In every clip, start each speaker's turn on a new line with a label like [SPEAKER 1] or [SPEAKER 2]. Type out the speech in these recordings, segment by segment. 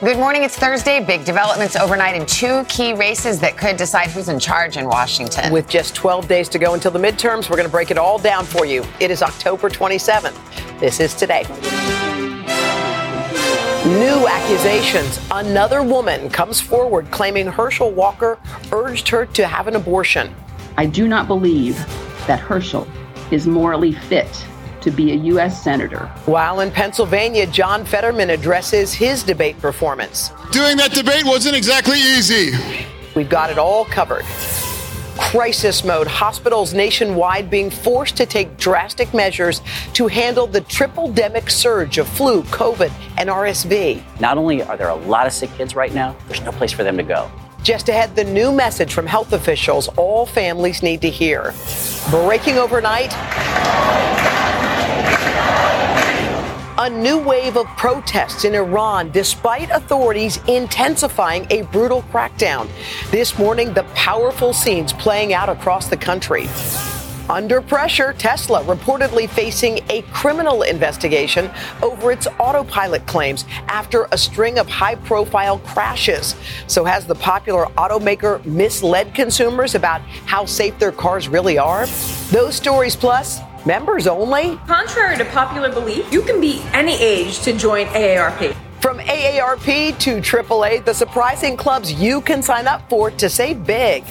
[SPEAKER 1] Good morning. It's Thursday. Big developments overnight in two key races that could decide who's in charge in Washington.
[SPEAKER 2] With just 12 days to go until the midterms, we're going to break it all down for you. It is October 27th. This is today. New accusations. Another woman comes forward claiming Herschel Walker urged her to have an abortion.
[SPEAKER 3] I do not believe that Herschel is morally fit to be a U.S. Senator.
[SPEAKER 2] While in Pennsylvania, John Fetterman addresses his debate performance.
[SPEAKER 4] Doing that debate wasn't exactly easy.
[SPEAKER 2] We've got it all covered. Crisis mode, hospitals nationwide being forced to take drastic measures to handle the tripledemic surge of flu, COVID, and RSV.
[SPEAKER 5] Not only are there a lot of sick kids right now, there's no place for them to go.
[SPEAKER 2] Just ahead, the new message from health officials all families need to hear. Breaking overnight. A new wave of protests in Iran despite authorities intensifying a brutal crackdown. This morning, the powerful scenes playing out across the country. Under pressure, Tesla reportedly facing a criminal investigation over its autopilot claims after a string of high profile crashes. So, has the popular automaker misled consumers about how safe their cars really are? Those stories plus Members only?
[SPEAKER 6] Contrary to popular belief, you can be any age to join AARP.
[SPEAKER 2] From AARP to AAA, the surprising clubs you can sign up for to save big.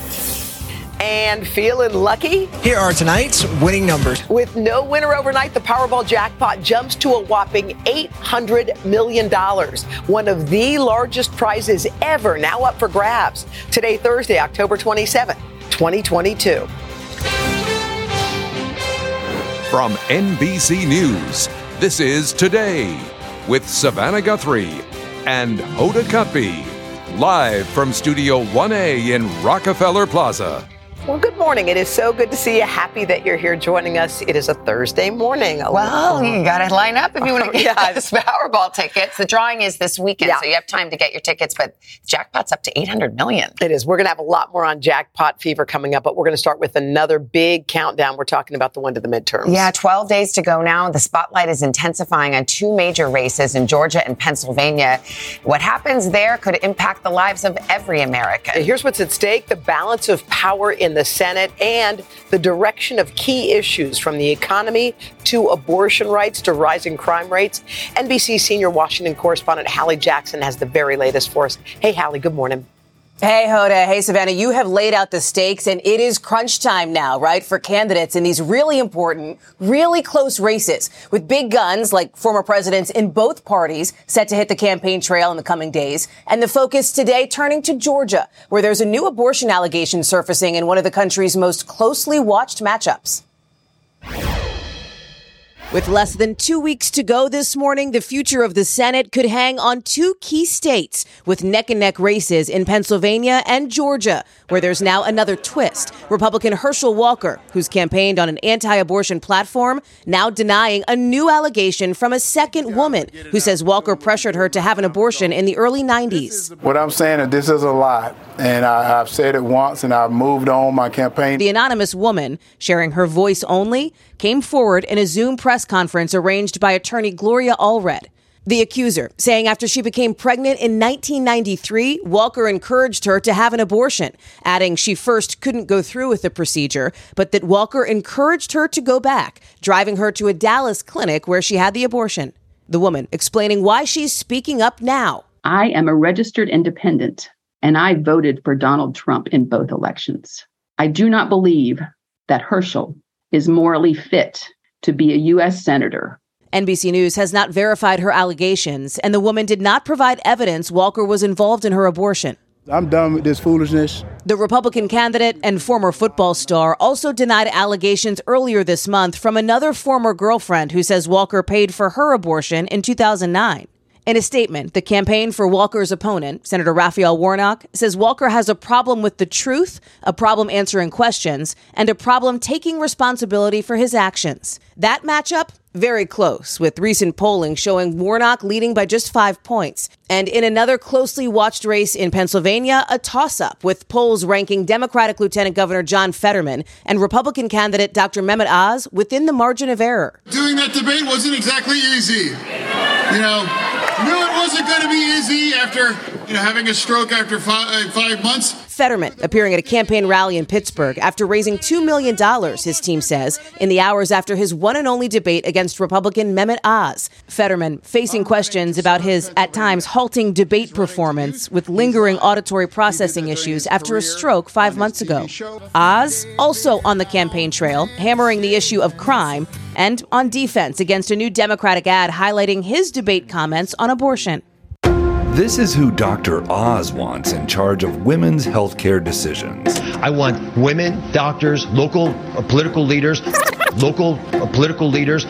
[SPEAKER 2] And feeling lucky?
[SPEAKER 7] Here are tonight's winning numbers.
[SPEAKER 2] With no winner overnight, the Powerball jackpot jumps to a whopping $800 million, one of the largest prizes ever, now up for grabs. Today, Thursday, October 27, 2022.
[SPEAKER 8] From NBC News, this is Today with Savannah Guthrie and Hoda Kotb, live from Studio 1A in Rockefeller Plaza.
[SPEAKER 2] Well, good morning. It is so good to see you. Happy that you're here joining us. It is a Thursday morning.
[SPEAKER 1] Well, you got to line up if you want to get yeah. those Powerball tickets. The drawing is this weekend, yeah. so you have time to get your tickets. But jackpot's up to 800 million.
[SPEAKER 2] It is. We're going to have a lot more on jackpot fever coming up, but we're going to start with another big countdown. We're talking about the one to the midterms.
[SPEAKER 1] Yeah, 12 days to go now. The spotlight is intensifying on two major races in Georgia and Pennsylvania. What happens there could impact the lives of every American.
[SPEAKER 2] Here's what's at stake: the balance of power in the Senate and the direction of key issues from the economy to abortion rights to rising crime rates. NBC senior Washington correspondent Hallie Jackson has the very latest for us. Hey, Hallie, good morning.
[SPEAKER 9] Hey, Hoda. Hey, Savannah. You have laid out the stakes, and it is crunch time now, right, for candidates in these really important, really close races with big guns like former presidents in both parties set to hit the campaign trail in the coming days. And the focus today turning to Georgia, where there's a new abortion allegation surfacing in one of the country's most closely watched matchups. With less than two weeks to go this morning, the future of the Senate could hang on two key states with neck and neck races in Pennsylvania and Georgia, where there's now another twist. Republican Herschel Walker, who's campaigned on an anti abortion platform, now denying a new allegation from a second woman who says Walker pressured her to have an abortion in the early 90s.
[SPEAKER 10] What I'm saying is this is a lie. And I, have said it once and I've moved on my campaign.
[SPEAKER 9] The anonymous woman, sharing her voice only, came forward in a Zoom press conference arranged by attorney Gloria Allred. The accuser saying after she became pregnant in 1993, Walker encouraged her to have an abortion, adding she first couldn't go through with the procedure, but that Walker encouraged her to go back, driving her to a Dallas clinic where she had the abortion. The woman explaining why she's speaking up now.
[SPEAKER 3] I am a registered independent, and I voted for Donald Trump in both elections. I do not believe that Herschel is morally fit to be a U.S. Senator
[SPEAKER 9] NBC News has not verified her allegations, and the woman did not provide evidence Walker was involved in her abortion.
[SPEAKER 10] I'm done with this foolishness.
[SPEAKER 9] The Republican candidate and former football star also denied allegations earlier this month from another former girlfriend who says Walker paid for her abortion in 2009. In a statement, the campaign for Walker's opponent, Senator Raphael Warnock, says Walker has a problem with the truth, a problem answering questions, and a problem taking responsibility for his actions. That matchup very close, with recent polling showing Warnock leading by just five points. And in another closely watched race in Pennsylvania, a toss up with polls ranking Democratic Lieutenant Governor John Fetterman and Republican candidate Dr. Mehmet Oz within the margin of error.
[SPEAKER 4] Doing that debate wasn't exactly easy. You know, knew it wasn't going to be easy after you know having a stroke after five, uh, five months.
[SPEAKER 9] Fetterman appearing at a campaign rally in Pittsburgh after raising $2 million, his team says, in the hours after his one and only debate against Republican Mehmet Oz. Fetterman facing questions about his, at times, halting debate performance with lingering auditory processing issues after a stroke five months ago. Oz also on the campaign trail, hammering the issue of crime and on defense against a new Democratic ad highlighting his debate comments on abortion.
[SPEAKER 11] This is who Dr. Oz wants in charge of women's healthcare decisions.
[SPEAKER 12] I want women, doctors, local uh, political leaders, local uh, political leaders.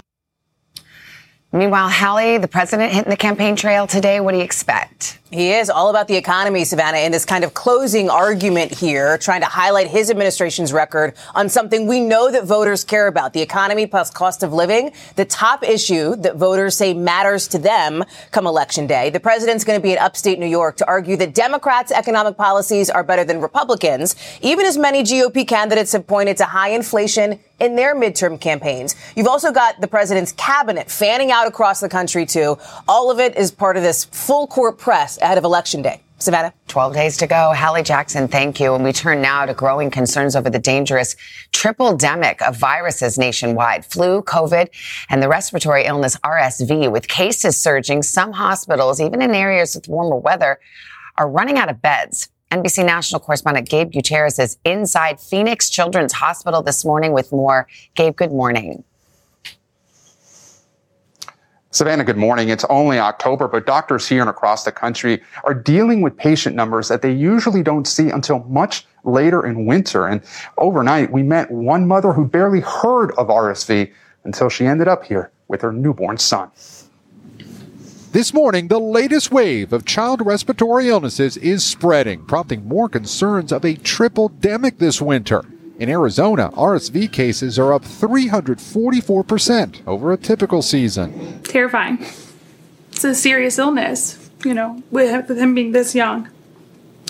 [SPEAKER 1] Meanwhile, Hallie, the president hitting the campaign trail today. What do you expect?
[SPEAKER 9] He is all about the economy, Savannah, in this kind of closing argument here, trying to highlight his administration's record on something we know that voters care about the economy plus cost of living, the top issue that voters say matters to them come election day. The president's going to be in upstate New York to argue that Democrats' economic policies are better than Republicans, even as many GOP candidates have pointed to high inflation in their midterm campaigns. You've also got the president's cabinet fanning out across the country, too. All of it is part of this full court press ahead of Election Day. Savannah?
[SPEAKER 1] 12 days to go. Hallie Jackson, thank you. And we turn now to growing concerns over the dangerous tripledemic of viruses nationwide flu, COVID, and the respiratory illness RSV. With cases surging, some hospitals, even in areas with warmer weather, are running out of beds. NBC national correspondent Gabe Gutierrez is inside Phoenix Children's Hospital this morning with more. Gabe, good morning.
[SPEAKER 13] Savannah, good morning. It's only October, but doctors here and across the country are dealing with patient numbers that they usually don't see until much later in winter. And overnight, we met one mother who barely heard of RSV until she ended up here with her newborn son.
[SPEAKER 14] This morning, the latest wave of child respiratory illnesses is spreading, prompting more concerns of a tripledemic this winter. In Arizona, RSV cases are up 344% over a typical season.
[SPEAKER 15] Terrifying. It's a serious illness, you know, with him being this young.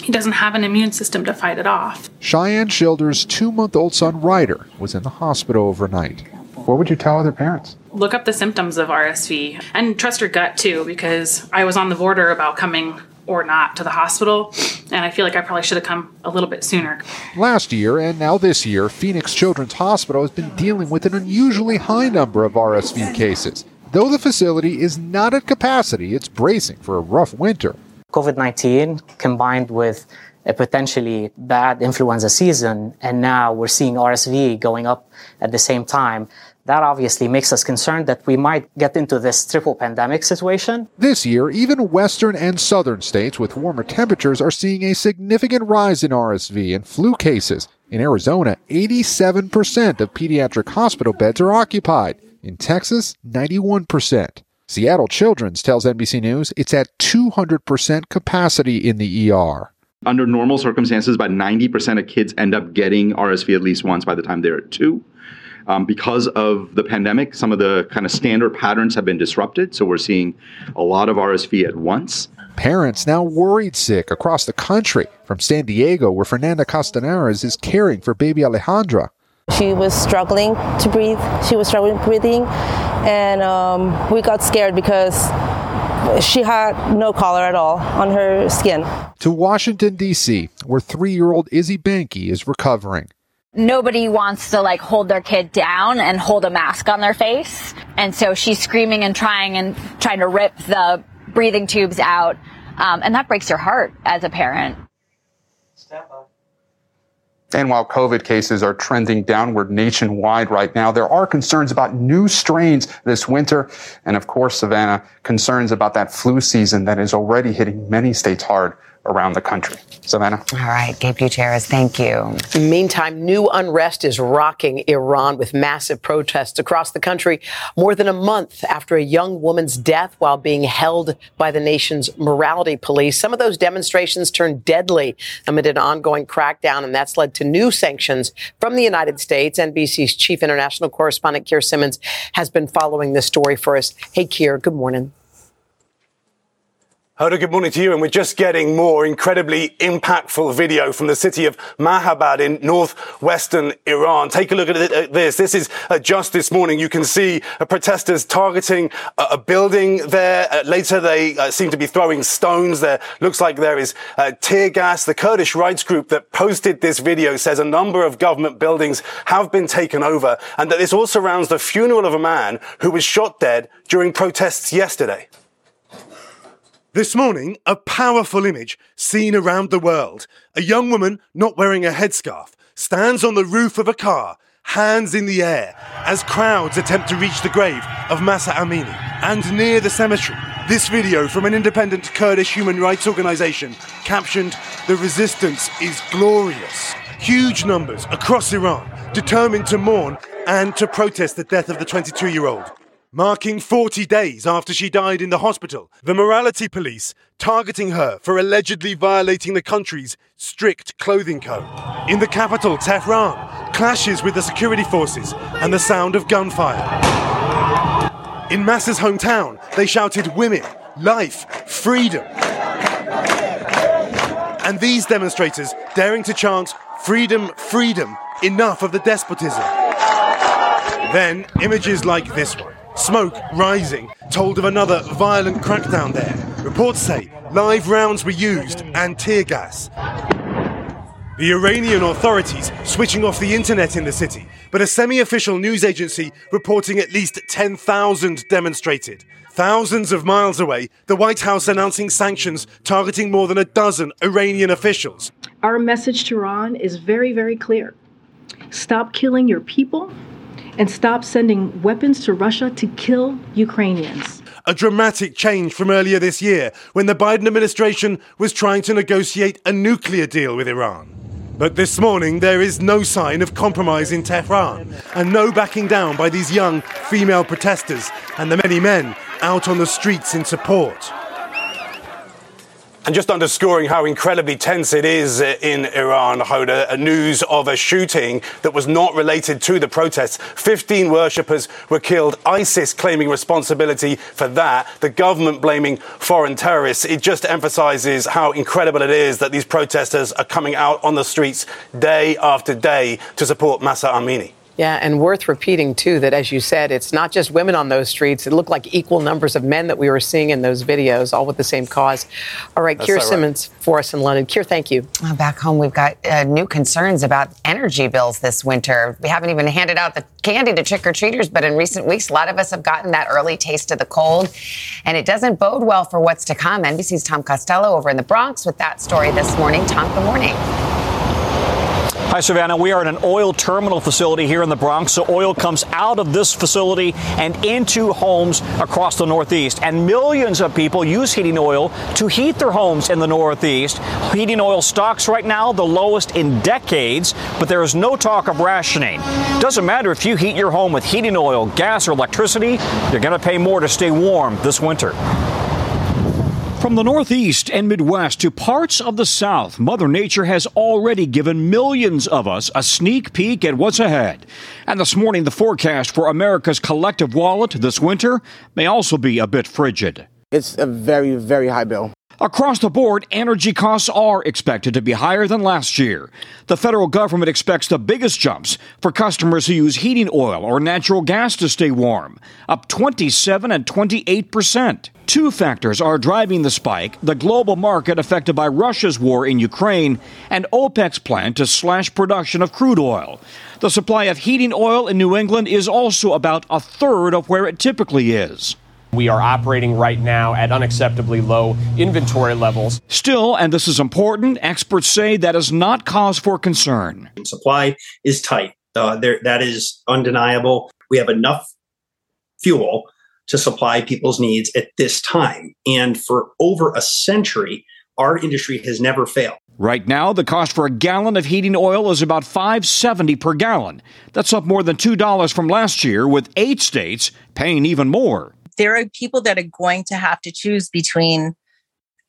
[SPEAKER 15] He doesn't have an immune system to fight it off.
[SPEAKER 14] Cheyenne Schilder's two month old son, Ryder, was in the hospital overnight.
[SPEAKER 13] What would you tell other parents?
[SPEAKER 15] Look up the symptoms of RSV and trust your gut too, because I was on the border about coming or not to the hospital. And I feel like I probably should have come a little bit sooner.
[SPEAKER 14] Last year and now this year, Phoenix Children's Hospital has been dealing with an unusually high number of RSV cases. Though the facility is not at capacity, it's bracing for a rough winter.
[SPEAKER 16] COVID 19 combined with a potentially bad influenza season, and now we're seeing RSV going up at the same time that obviously makes us concerned that we might get into this triple pandemic situation.
[SPEAKER 14] This year, even western and southern states with warmer temperatures are seeing a significant rise in RSV and flu cases. In Arizona, 87% of pediatric hospital beds are occupied. In Texas, 91%. Seattle Children's tells NBC News it's at 200% capacity in the ER.
[SPEAKER 17] Under normal circumstances, about 90% of kids end up getting RSV at least once by the time they're two. Um, because of the pandemic, some of the kind of standard patterns have been disrupted. So we're seeing a lot of RSV at once.
[SPEAKER 14] Parents now worried sick across the country. From San Diego, where Fernanda Castaneras is caring for baby Alejandra.
[SPEAKER 18] She was struggling to breathe. She was struggling breathing, and um, we got scared because she had no color at all on her skin.
[SPEAKER 14] To Washington, D.C., where three year old Izzy Banky is recovering
[SPEAKER 19] nobody wants to like hold their kid down and hold a mask on their face. And so she's screaming and trying and trying to rip the breathing tubes out. Um, and that breaks your heart as a parent.
[SPEAKER 13] And while COVID cases are trending downward nationwide right now, there are concerns about new strains this winter. And of course, Savannah, concerns about that flu season that is already hitting many states hard around the country. Savannah?
[SPEAKER 1] All right, Gabe Gutierrez, thank you.
[SPEAKER 2] Meantime, new unrest is rocking Iran with massive protests across the country more than a month after a young woman's death while being held by the nation's morality police. Some of those demonstrations turned deadly amid an ongoing crackdown, and that's led to new sanctions from the United States. NBC's chief international correspondent, Keir Simmons, has been following this story for us. Hey, Keir, good morning.
[SPEAKER 20] Hoda, good morning to you. And we're just getting more incredibly impactful video from the city of Mahabad in northwestern Iran. Take a look at this. This is uh, just this morning. You can see uh, protesters targeting uh, a building there. Uh, later, they uh, seem to be throwing stones. There looks like there is uh, tear gas. The Kurdish rights group that posted this video says a number of government buildings have been taken over and that this all surrounds the funeral of a man who was shot dead during protests yesterday.
[SPEAKER 21] This morning, a powerful image seen around the world. A young woman not wearing a headscarf stands on the roof of a car, hands in the air, as crowds attempt to reach the grave of Mahsa Amini. And near the cemetery, this video from an independent Kurdish human rights organization captioned, The resistance is glorious. Huge numbers across Iran determined to mourn and to protest the death of the 22 year old marking 40 days after she died in the hospital. The morality police targeting her for allegedly violating the country's strict clothing code. In the capital, Tehran, clashes with the security forces and the sound of gunfire. In Mahsa's hometown, they shouted women, life, freedom. And these demonstrators daring to chant freedom, freedom, enough of the despotism. Then images like this one. Smoke rising told of another violent crackdown there. Reports say live rounds were used and tear gas. The Iranian authorities switching off the internet in the city, but a semi official news agency reporting at least 10,000 demonstrated. Thousands of miles away, the White House announcing sanctions targeting more than a dozen Iranian officials.
[SPEAKER 22] Our message to Iran is very, very clear stop killing your people and stop sending weapons to Russia to kill Ukrainians.
[SPEAKER 21] A dramatic change from earlier this year when the Biden administration was trying to negotiate a nuclear deal with Iran. But this morning, there is no sign of compromise in Tehran and no backing down by these young female protesters and the many men out on the streets in support.
[SPEAKER 20] And just underscoring how incredibly tense it is uh, in Iran, Hoda, uh, news of a shooting that was not related to the protests. 15 worshippers were killed, ISIS claiming responsibility for that, the government blaming foreign terrorists. It just emphasizes how incredible it is that these protesters are coming out on the streets day after day to support Mahsa Amini.
[SPEAKER 2] Yeah, and worth repeating, too, that as you said, it's not just women on those streets. It looked like equal numbers of men that we were seeing in those videos, all with the same cause. All right, That's Keir Simmons right. for us in London. Keir, thank you.
[SPEAKER 1] back home, we've got uh, new concerns about energy bills this winter. We haven't even handed out the candy to trick or treaters, but in recent weeks, a lot of us have gotten that early taste of the cold, and it doesn't bode well for what's to come. NBC's Tom Costello over in the Bronx with that story this morning. Tom, good morning.
[SPEAKER 23] Hi, Savannah. We are at an oil terminal facility here in the Bronx. So oil comes out of this facility and into homes across the Northeast. And millions of people use heating oil to heat their homes in the Northeast. Heating oil stocks right now the lowest in decades, but there is no talk of rationing. Doesn't matter if you heat your home with heating oil, gas, or electricity, you're going to pay more to stay warm this winter.
[SPEAKER 24] From the Northeast and Midwest to parts of the South, Mother Nature has already given millions of us a sneak peek at what's ahead. And this morning, the forecast for America's collective wallet this winter may also be a bit frigid.
[SPEAKER 25] It's a very, very high bill.
[SPEAKER 24] Across the board, energy costs are expected to be higher than last year. The federal government expects the biggest jumps for customers who use heating oil or natural gas to stay warm, up 27 and 28 percent. Two factors are driving the spike the global market affected by Russia's war in Ukraine and OPEC's plan to slash production of crude oil. The supply of heating oil in New England is also about a third of where it typically is.
[SPEAKER 26] We are operating right now at unacceptably low inventory levels.
[SPEAKER 24] Still, and this is important, experts say that is not cause for concern.
[SPEAKER 27] Supply is tight. Uh, there, that is undeniable. We have enough fuel to supply people's needs at this time. And for over a century, our industry has never failed.
[SPEAKER 24] Right now, the cost for a gallon of heating oil is about 5.70 per gallon. That's up more than $2 from last year with 8 states paying even more.
[SPEAKER 28] There are people that are going to have to choose between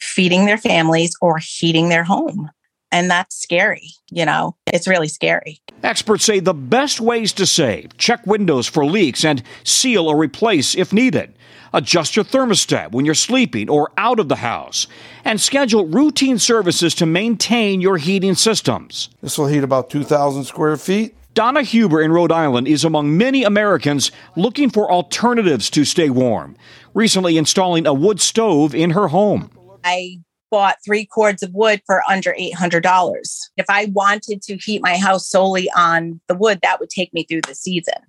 [SPEAKER 28] feeding their families or heating their home. And that's scary, you know. It's really scary.
[SPEAKER 24] Experts say the best ways to save check windows for leaks and seal or replace if needed. Adjust your thermostat when you're sleeping or out of the house. And schedule routine services to maintain your heating systems.
[SPEAKER 29] This will heat about 2,000 square feet.
[SPEAKER 24] Donna Huber in Rhode Island is among many Americans looking for alternatives to stay warm, recently installing a wood stove in her home.
[SPEAKER 28] I bought three cords of wood for under $800. If I wanted to heat my house solely on the wood, that would take me through the season.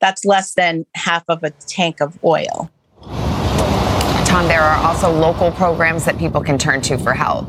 [SPEAKER 28] That's less than half of a tank of oil.
[SPEAKER 1] Tom, there are also local programs that people can turn to for help.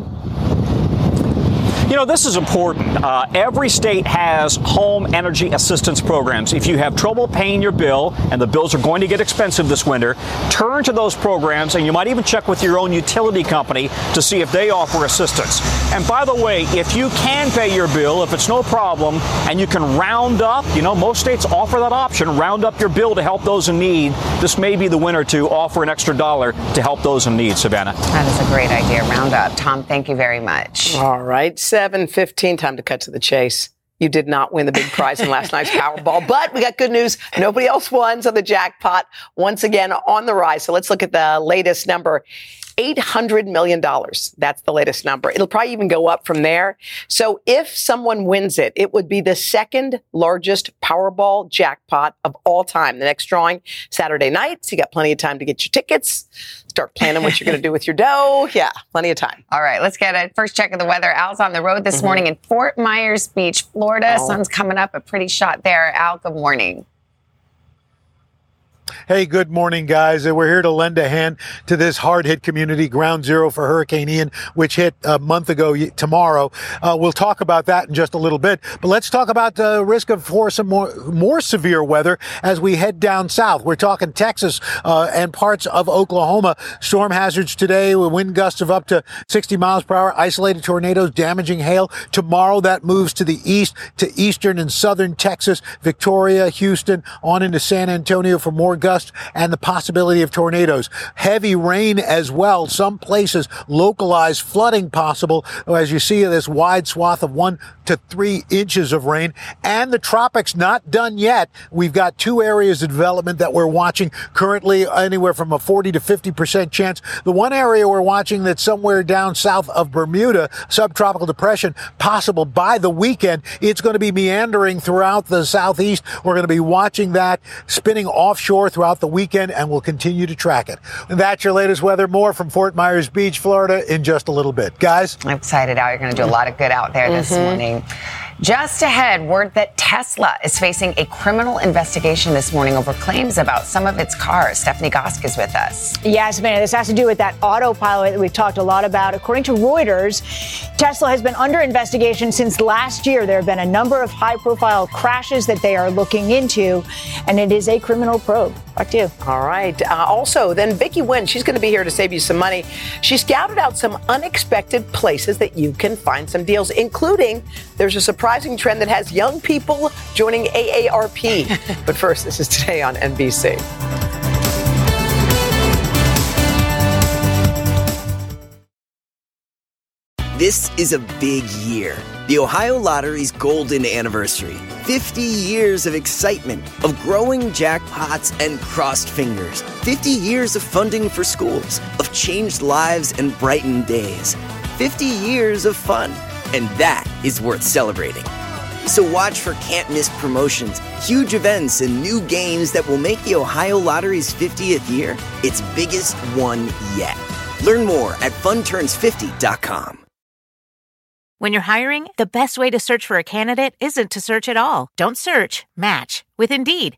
[SPEAKER 23] You know, this is important. Uh, every state has home energy assistance programs. If you have trouble paying your bill, and the bills are going to get expensive this winter, turn to those programs, and you might even check with your own utility company to see if they offer assistance. And by the way, if you can pay your bill, if it's no problem, and you can round up, you know, most states offer that option, round up your bill to help those in need. This may be the winter to offer an extra dollar to help those in need, Savannah.
[SPEAKER 1] That is a great idea, round up. Tom, thank you very much.
[SPEAKER 2] All right, 7:15 time to cut to the chase. You did not win the big prize in last night's Powerball, but we got good news. Nobody else won, so the jackpot once again on the rise. So let's look at the latest number. $800 million. That's the latest number. It'll probably even go up from there. So if someone wins it, it would be the second largest Powerball jackpot of all time. The next drawing Saturday night. So you got plenty of time to get your tickets, start planning what you're going to do with your dough. Yeah, plenty of time.
[SPEAKER 1] All right, let's get a first check of the weather. Al's on the road this mm-hmm. morning in Fort Myers Beach, Florida.
[SPEAKER 30] Oh.
[SPEAKER 1] Sun's coming up, a pretty shot there. Al, good morning.
[SPEAKER 30] Hey, good morning, guys. We're here to lend a hand to this hard hit community, ground zero for Hurricane Ian, which hit a month ago tomorrow. Uh, we'll talk about that in just a little bit. But let's talk about the risk of for some more, more severe weather as we head down south. We're talking Texas uh, and parts of Oklahoma. Storm hazards today with wind gusts of up to 60 miles per hour, isolated tornadoes, damaging hail. Tomorrow that moves to the east to eastern and southern Texas, Victoria, Houston, on into San Antonio for more gusts and the possibility of tornadoes. Heavy rain as well. Some places localized flooding possible as you see this wide swath of one to three inches of rain. And the tropics not done yet. We've got two areas of development that we're watching currently anywhere from a 40 to 50% chance. The one area we're watching that's somewhere down south of Bermuda, subtropical depression, possible by the weekend. It's going to be meandering throughout the southeast. We're going to be watching that spinning offshore throughout the weekend and we'll continue to track it. And that's your latest weather. More from Fort Myers Beach, Florida in just a little bit. Guys?
[SPEAKER 1] I'm excited out. You're going to do a lot of good out there this
[SPEAKER 30] Mhm.
[SPEAKER 1] morning. Just ahead, word that Tesla is facing a criminal investigation this morning over claims about some of its cars. Stephanie Gosk is with us.
[SPEAKER 31] Yes, man. This has to do with that autopilot that we've talked a lot about. According to Reuters, Tesla has been under investigation since last year. There have been a number of high profile crashes that they are looking into, and it is a criminal probe. Back to you.
[SPEAKER 2] All right. Uh, also, then Vicki Nguyen, she's going to be here to save you some money. She scouted out some unexpected places that you can find some deals, including there's a surprising trend that has young people joining AARP. but first, this is today on NBC.
[SPEAKER 32] This is a big year. The Ohio Lottery's golden anniversary. 50 years of excitement, of growing jackpots and crossed fingers. 50 years of funding for schools, of changed lives and brightened days. 50 years of fun. And that is worth celebrating. So watch for can't miss promotions, huge events, and new games that will make the Ohio Lottery's 50th year its biggest one yet. Learn more at funturns50.com.
[SPEAKER 33] When you're hiring, the best way to search for a candidate isn't to search at all. Don't search, match with Indeed.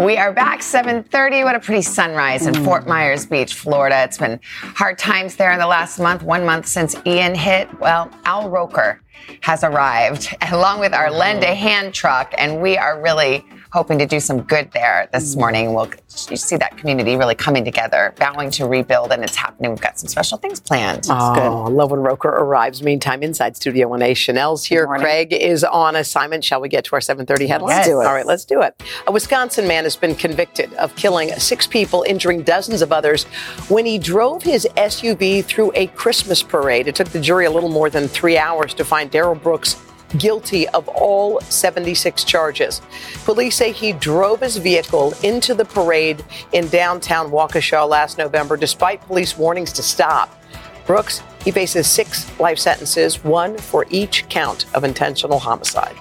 [SPEAKER 1] We are back 7:30. What a pretty sunrise in Fort Myers Beach, Florida. It's been hard times there in the last month, one month since Ian hit. Well, Al Roker has arrived along with our lend a hand truck, and we are really hoping to do some good there this morning. We'll you see that community really coming together, vowing to rebuild, and it's happening. We've got some special things planned.
[SPEAKER 2] Oh, I love when Roker arrives. Meantime, inside Studio 1A, Sheinelle's here. Craig is on assignment. Shall we get to our 7:30 headlines?
[SPEAKER 1] Let's do it.
[SPEAKER 2] All right, let's do it. A Wisconsin man has been convicted of killing six people, injuring dozens of others when he drove his SUV through a Christmas parade. It took the jury a little more than three hours to find Darrell Brooks guilty of all 76 charges. Police say he drove his vehicle into the parade in downtown Waukesha last November despite police warnings to stop. Brooks, he faces six life sentences, one for each count of intentional homicide.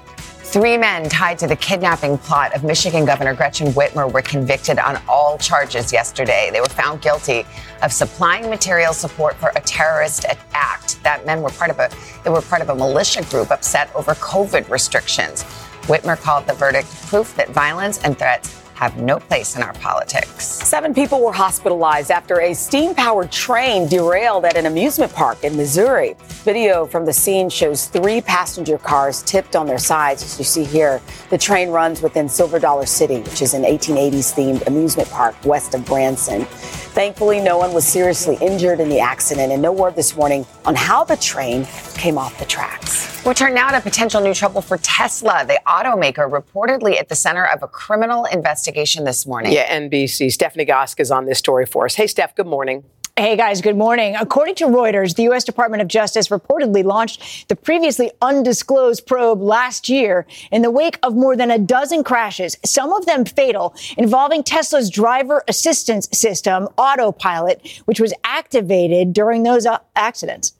[SPEAKER 1] Three men tied to the kidnapping plot of Michigan Governor Gretchen Whitmer were convicted on all charges yesterday. They were found guilty of supplying material support for a terrorist act. That men were part of a they were part of a militia group upset over COVID restrictions. Whitmer called the verdict proof that violence and threats have no place in our politics.
[SPEAKER 34] Seven people were hospitalized after a steam powered train derailed at an amusement park in Missouri. Video from the scene shows three passenger cars tipped on their sides, as you see here. The train runs within Silver Dollar City, which is an 1880s themed amusement park west of Branson. Thankfully, no one was seriously injured in the accident, and no word this morning on how the train came off the tracks.
[SPEAKER 1] We turn now to potential new trouble for Tesla. The automaker reportedly at the center of a criminal investigation this morning.
[SPEAKER 2] Yeah, NBC. Stephanie Gosk is on this story for us. Hey, Steph, good morning.
[SPEAKER 31] Hey guys, good morning. According to Reuters, the U.S. Department of Justice reportedly launched the previously undisclosed probe last year in the wake of more than a dozen crashes, some of them fatal, involving Tesla's driver assistance system, Autopilot, which was activated during those uh, accidents.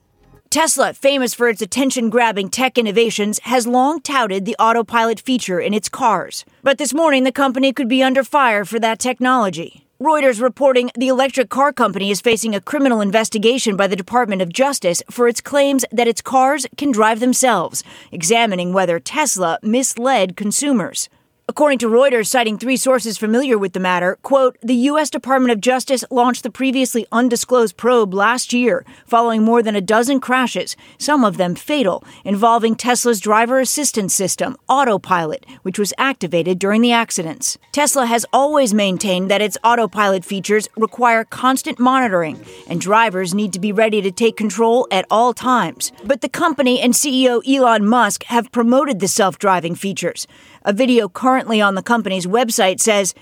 [SPEAKER 31] Tesla, famous for its attention grabbing tech innovations, has long touted the autopilot feature in its cars. But this morning, the company could be under fire for that technology. Reuters reporting the electric car company is facing a criminal investigation by the Department of Justice for its claims that its cars can drive themselves, examining whether Tesla misled consumers. According to Reuters, citing three sources familiar with the matter, quote, the U.S. Department of Justice launched the previously undisclosed probe last year following more than a dozen crashes, some of them fatal, involving Tesla's driver assistance system, Autopilot, which was activated during the accidents. Tesla has always maintained that its autopilot features require constant monitoring, and drivers need to be ready to take control at all times. But the company and CEO Elon Musk have promoted the self driving features. A video currently on the company's website says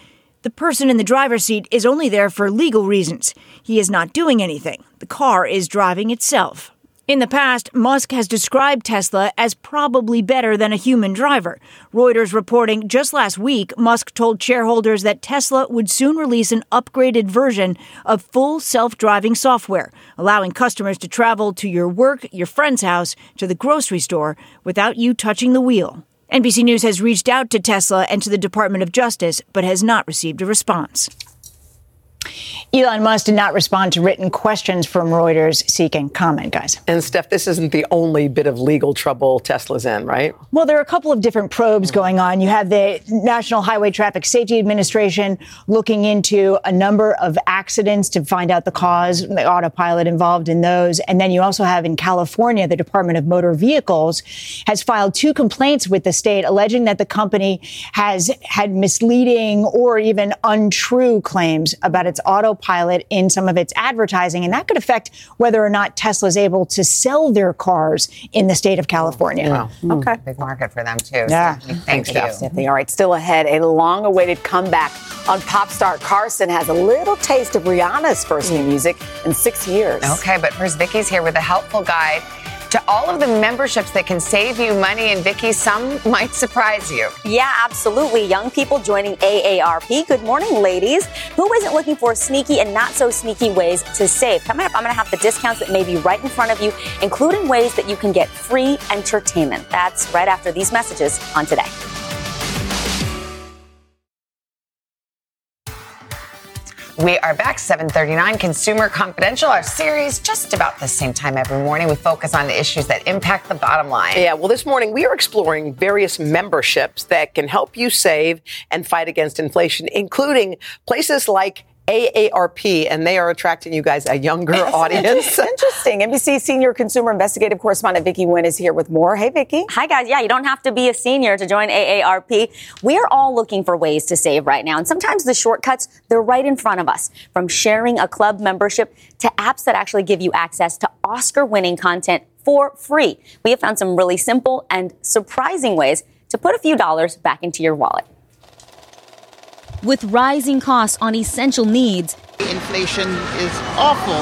[SPEAKER 31] the person in the driver's seat is only there for legal reasons. He is not doing anything. The car is driving itself. In the past, Musk has described Tesla as probably better than a human driver. Reuters reporting just last week, Musk told shareholders that Tesla would soon release an upgraded version of full self driving software, allowing customers to travel to your work, your friend's house, to the grocery store without you touching the wheel. NBC News has reached out to Tesla and to the Department of Justice, but has not received a response. Elon Musk did not respond to written questions from Reuters seeking comment, guys.
[SPEAKER 2] And Steph, this isn't the only bit of legal trouble Tesla's in, right?
[SPEAKER 31] Well, there are a couple of different probes going on. You have the National Highway Traffic Safety Administration looking into a number of accidents to find out the cause, the autopilot involved in those. And then you also have in California, the Department of Motor Vehicles has filed two complaints with the state alleging that the company has had misleading or even untrue claims about its autopilot in some of its advertising, and that could affect whether or not Tesla is able to sell their cars in the state of California.
[SPEAKER 1] Wow. Hmm. Okay. Big market for them, too.
[SPEAKER 31] Yeah.
[SPEAKER 1] Stephanie, Thank you.
[SPEAKER 34] Stephanie. All right, still ahead. A long awaited comeback on pop star Carson has a little taste of Rihanna's first new hmm. music in six years.
[SPEAKER 1] Okay, but first, Vicki's here with a helpful guide to all of the memberships that can save you money. And Vicki, some might surprise you.
[SPEAKER 35] Yeah, absolutely. Young people joining AARP. Good morning, ladies. Who isn't looking for sneaky and not so sneaky ways to save? Coming up, I'm going to have the discounts that may be right in front of you, including ways that you can get free entertainment. That's right after these messages on today.
[SPEAKER 1] We are back, 739 Consumer Confidential, our series just about the same time every morning. We focus on the issues that impact the bottom line.
[SPEAKER 2] Yeah, well, this morning we are exploring various memberships that can help you save and fight against inflation, including places like AARP, and they are attracting you guys a younger audience.
[SPEAKER 34] Interesting. NBC senior consumer investigative correspondent Vicki Nguyen is here with more. Hey, Vicki.
[SPEAKER 35] Hi, guys. Yeah, you don't have to be a senior to join AARP. We are all looking for ways to save right now. And sometimes the shortcuts, they're right in front of us. From sharing a club membership to apps that actually give you access to Oscar winning content for free. We have found some really simple and surprising ways to put a few dollars back into your wallet.
[SPEAKER 36] With rising costs on essential needs,
[SPEAKER 37] inflation is awful.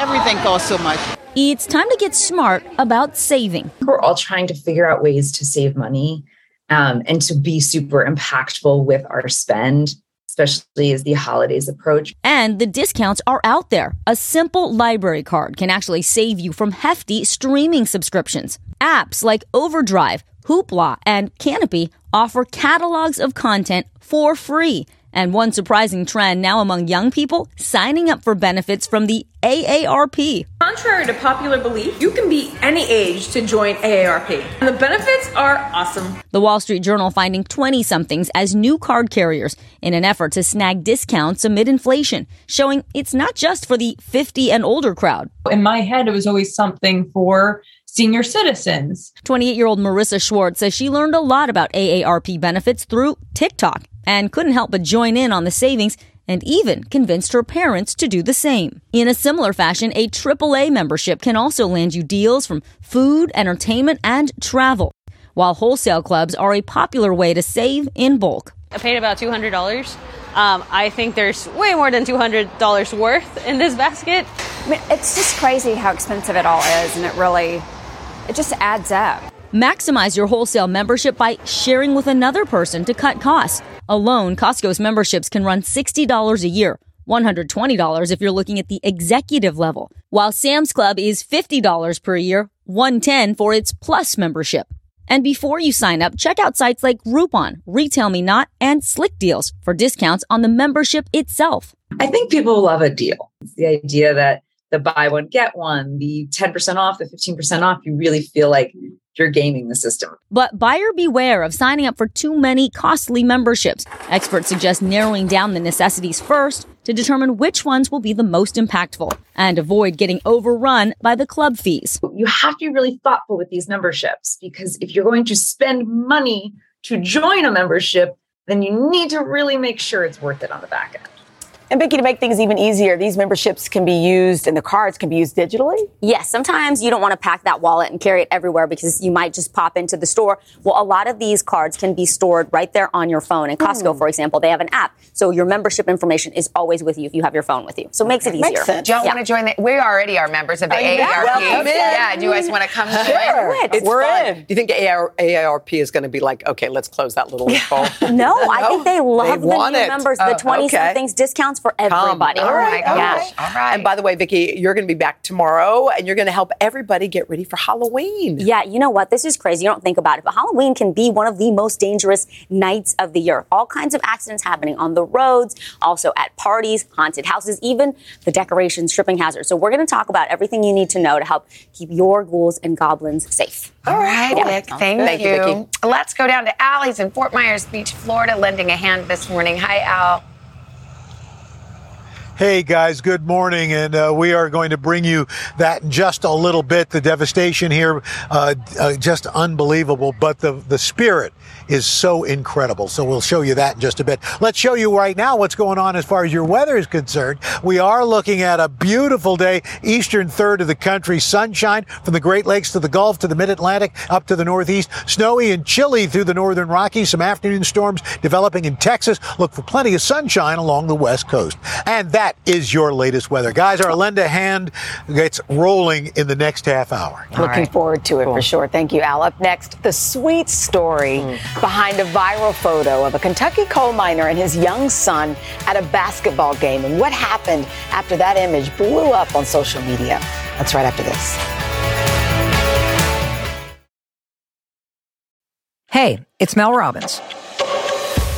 [SPEAKER 37] Everything costs so much.
[SPEAKER 36] It's time to get smart about saving.
[SPEAKER 38] We're all trying to figure out ways to save money um, and to be super impactful with our spend, especially as the holidays approach.
[SPEAKER 36] And the discounts are out there. A simple library card can actually save you from hefty streaming subscriptions. Apps like Overdrive, Hoopla, and Kanopy offer catalogs of content for free. And one surprising trend now among young people signing up for benefits from the AARP.
[SPEAKER 39] Contrary to popular belief, you can be any age to join AARP. And the benefits are awesome.
[SPEAKER 36] The Wall Street Journal finding 20 somethings as new card carriers in an effort to snag discounts amid inflation, showing it's not just for the 50 and older crowd.
[SPEAKER 40] In my head, it was always something for senior citizens.
[SPEAKER 36] 28 year old Marissa Schwartz says she learned a lot about AARP benefits through TikTok and couldn't help but join in on the savings and even convinced her parents to do the same. In a similar fashion, a AAA membership can also land you deals from food, entertainment, and travel, while wholesale clubs are a popular way to save in bulk.
[SPEAKER 41] I paid about $200. Um, I think there's way more than $200 worth in this basket.
[SPEAKER 42] I mean, it's just crazy how expensive it all is, and it really, it just adds up.
[SPEAKER 36] Maximize your wholesale membership by sharing with another person to cut costs. Alone, Costco's memberships can run $60 a year, $120 if you're looking at the executive level, while Sam's Club is $50 per year, 110 for its plus membership. And before you sign up, check out sites like Groupon, Retail Me Not, and Slick Deals for discounts on the membership itself.
[SPEAKER 38] I think people love a deal. It's the idea that the buy one, get one, the 10% off, the 15% off, you really feel like you're gaming the system.
[SPEAKER 36] But buyer beware of signing up for too many costly memberships. Experts suggest narrowing down the necessities first to determine which ones will be the most impactful and avoid getting overrun by the club fees.
[SPEAKER 38] You have to be really thoughtful with these memberships because if you're going to spend money to join a membership, then you need to really make sure it's worth it on the back end.
[SPEAKER 34] And Vicki, to make things even easier, these memberships can be used and the cards can be used digitally?
[SPEAKER 35] Yes, sometimes you don't want to pack that wallet and carry it everywhere because you might just pop into the store. Well, a lot of these cards can be stored right there on your phone. In Costco,
[SPEAKER 1] Hmm.
[SPEAKER 35] for example, they have an app. So your membership information is always with you if you have your phone with you. So it makes it easier.
[SPEAKER 1] Makes sense. Do y'all want to join the, we already are members of the
[SPEAKER 2] Oh, yeah?
[SPEAKER 1] AARP.
[SPEAKER 2] Welcome.
[SPEAKER 1] Yeah, do you guys want to come join?
[SPEAKER 2] It's
[SPEAKER 34] We're
[SPEAKER 2] fun.
[SPEAKER 34] in.
[SPEAKER 2] Do you think AAR, AARP is going to be like, okay, let's close that little loophole?
[SPEAKER 35] No, I think they love the new
[SPEAKER 2] it.
[SPEAKER 35] members,
[SPEAKER 2] Oh,
[SPEAKER 35] the 20
[SPEAKER 2] okay.
[SPEAKER 35] somethings discounts for
[SPEAKER 2] Come.
[SPEAKER 35] everybody.
[SPEAKER 2] All right.
[SPEAKER 35] Yeah.
[SPEAKER 2] All right. And by the way, Vicki, you're going to be back tomorrow and you're going to help everybody get ready for Halloween.
[SPEAKER 35] Yeah, you know what? This is crazy. You don't think about it, but Halloween can be one of the most dangerous nights of the year. All kinds of accidents happening on the roads, also at parties, haunted houses, even the decorations, tripping hazards. So we're going to talk about everything you need to know to help keep your ghouls and goblins safe.
[SPEAKER 1] All right,
[SPEAKER 35] Yeah.
[SPEAKER 1] Vic. Thank,
[SPEAKER 35] Thank you,
[SPEAKER 1] you.
[SPEAKER 35] Vicki.
[SPEAKER 1] Let's go down to Allie's in Fort Myers Beach, Florida, lending a hand this morning. Hi, Al.
[SPEAKER 30] Hey guys, good morning, and uh, we are going to bring you that in just a little bit. The devastation here, uh, uh, just unbelievable, but the the spirit is so incredible. So we'll show you that in just a bit. Let's show you right now what's going on as far as your weather is concerned. We are looking at a beautiful day, eastern third of the country, sunshine from the Great Lakes to the Gulf to the Mid Atlantic up to the Northeast, snowy and chilly through the northern Rockies. Some afternoon storms developing in Texas. Look for plenty of sunshine along the west coast, and that is your latest weather. Guys, our lend a Hand gets rolling in the next half hour.
[SPEAKER 34] Looking forward to it for sure. Thank you, Al. Up next, the sweet story hmm. Behind a viral photo of a Kentucky coal miner and his young son at a basketball game and what happened after that image blew up on social media. That's right after this.
[SPEAKER 43] Hey, it's Mel Robbins.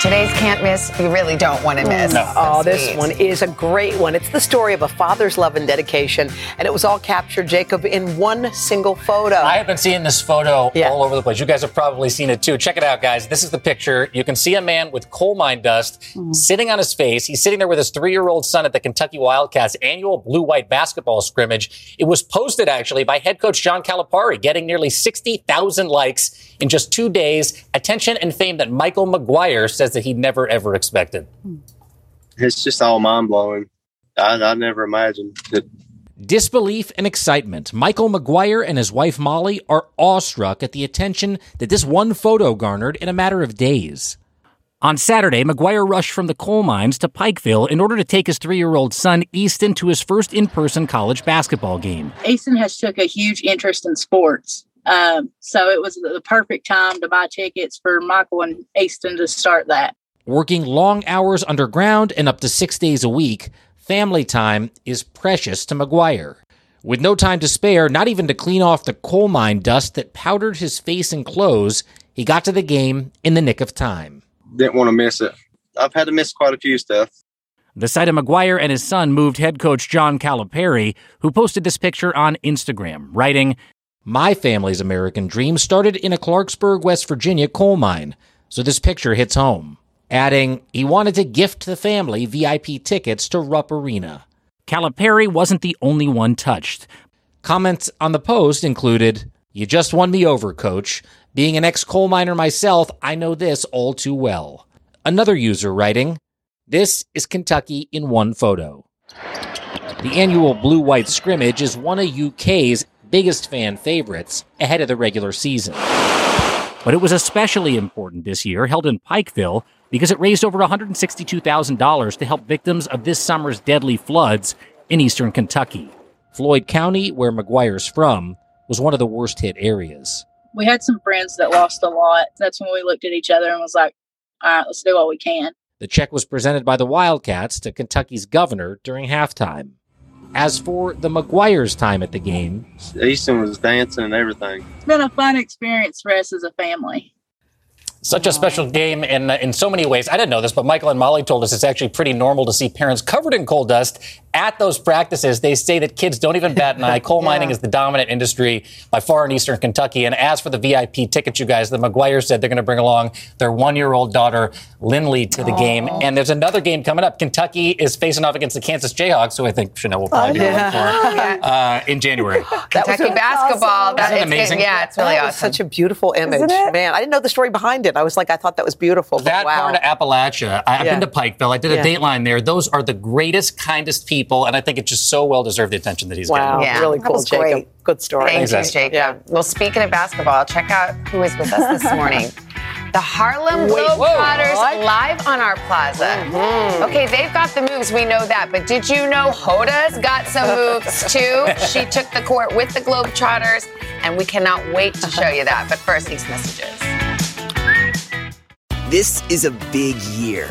[SPEAKER 1] Today's can't miss, you really don't want to mm, miss.
[SPEAKER 2] Oh, this one is a great one. It's the story of a father's love and dedication, and it was all captured, Jacob, in one single photo.
[SPEAKER 44] I have been seeing this photo all over the place. You guys have probably seen it too. Check it out, guys. This is the picture. You can see a man with coal mine dust mm. sitting on his face. He's sitting there with his three year old son at the Kentucky Wildcats annual blue white basketball scrimmage. It was posted actually by head coach John Calipari, getting nearly 60,000 likes in just two days. Attention and fame that Michael McGuire says that he never ever expected.
[SPEAKER 45] It's just all mind blowing. I, I never imagined that
[SPEAKER 46] Disbelief and excitement. Michael McGuire and his wife Molly are awestruck at the attention that this one photo garnered in a matter of days. On Saturday, McGuire rushed from the coal mines to Pikeville in order to take his three year old son Easton to his first in person college basketball game.
[SPEAKER 47] Easton has took a huge interest in sports. Um, so it was the perfect time to buy tickets for Michael and Easton to start that.
[SPEAKER 46] Working long hours underground and up to six days a week, family time is precious to McGuire. With no time to spare, not even to clean off the coal mine dust that powdered his face and clothes, he got to the game in the nick of time.
[SPEAKER 45] didn't want to miss it. I've had to miss quite a few stuff.
[SPEAKER 46] The sight of McGuire and his son moved head coach John Calipari, who posted this picture on Instagram, writing, My family's American dream started in a Clarksburg, West Virginia coal mine, so this picture hits home. Adding, he wanted to gift the family VIP tickets to Rupp Arena. Calipari wasn't the only one touched. Comments on the post included, You just won me over, coach. Being an ex coal miner myself, I know this all too well. Another user writing, This is Kentucky in one photo. The annual blue white scrimmage is one of UK's biggest fan favorites ahead of the regular season. But it was especially important this year, held in Pikeville, because it raised over $162,000 to help victims of this summer's deadly floods in eastern Kentucky. Floyd County, where McGuire's from, was one of the worst hit areas.
[SPEAKER 47] We had some friends that lost a lot. That's when we looked at each other and was like, all right, let's do what we can.
[SPEAKER 46] The check was presented by the Wildcats to Kentucky's governor during halftime. As for the McGuire's time at the game,
[SPEAKER 45] Easton was dancing and everything.
[SPEAKER 47] It's been a fun experience for us as a family.
[SPEAKER 44] Such a special game in in so many ways. I didn't know this, but Michael and Molly told us it's actually pretty normal to see parents covered in coal dust
[SPEAKER 46] at those practices, they say that kids don't even bat an eye. Coal mining is the dominant industry by far in eastern Kentucky. And as for the VIP tickets, you guys, the McGuire said they're going to bring along their one year old daughter, Lindley, to the game. And there's another game coming up. Kentucky is facing off against the Kansas Jayhawks, who I think Sheinelle will probably be rooting for uh, in January.
[SPEAKER 1] Kentucky basketball. That
[SPEAKER 46] Isn't it
[SPEAKER 1] is
[SPEAKER 46] amazing?
[SPEAKER 1] yeah, it's really
[SPEAKER 2] that
[SPEAKER 1] awesome.
[SPEAKER 2] such a beautiful image, man. I didn't know the story behind it. I was like, I thought that was beautiful. But
[SPEAKER 46] That
[SPEAKER 2] wow.
[SPEAKER 46] part of Appalachia, I- I've
[SPEAKER 2] Yeah.
[SPEAKER 46] been to Pikeville. I did a
[SPEAKER 2] Yeah.
[SPEAKER 46] Dateline there. Those are the greatest, kindest people, and I think it just so well deserved the attention that he's
[SPEAKER 2] Wow,
[SPEAKER 46] getting.
[SPEAKER 2] really
[SPEAKER 1] That
[SPEAKER 2] cool,
[SPEAKER 1] was
[SPEAKER 2] Jacob.
[SPEAKER 1] great.
[SPEAKER 2] Good story.
[SPEAKER 1] Thank
[SPEAKER 46] Thanks,
[SPEAKER 1] you,
[SPEAKER 46] guys.
[SPEAKER 1] Jacob. Well, speaking of basketball, check out who is with us this morning. The Harlem Globetrotters live on our plaza.
[SPEAKER 2] Mm-hmm.
[SPEAKER 1] Okay, they've got the moves, we know that. But did you know Hoda's got some moves too? She took the court with the Globetrotters, and we cannot wait to show you that. But first, these messages.
[SPEAKER 32] This is a big year.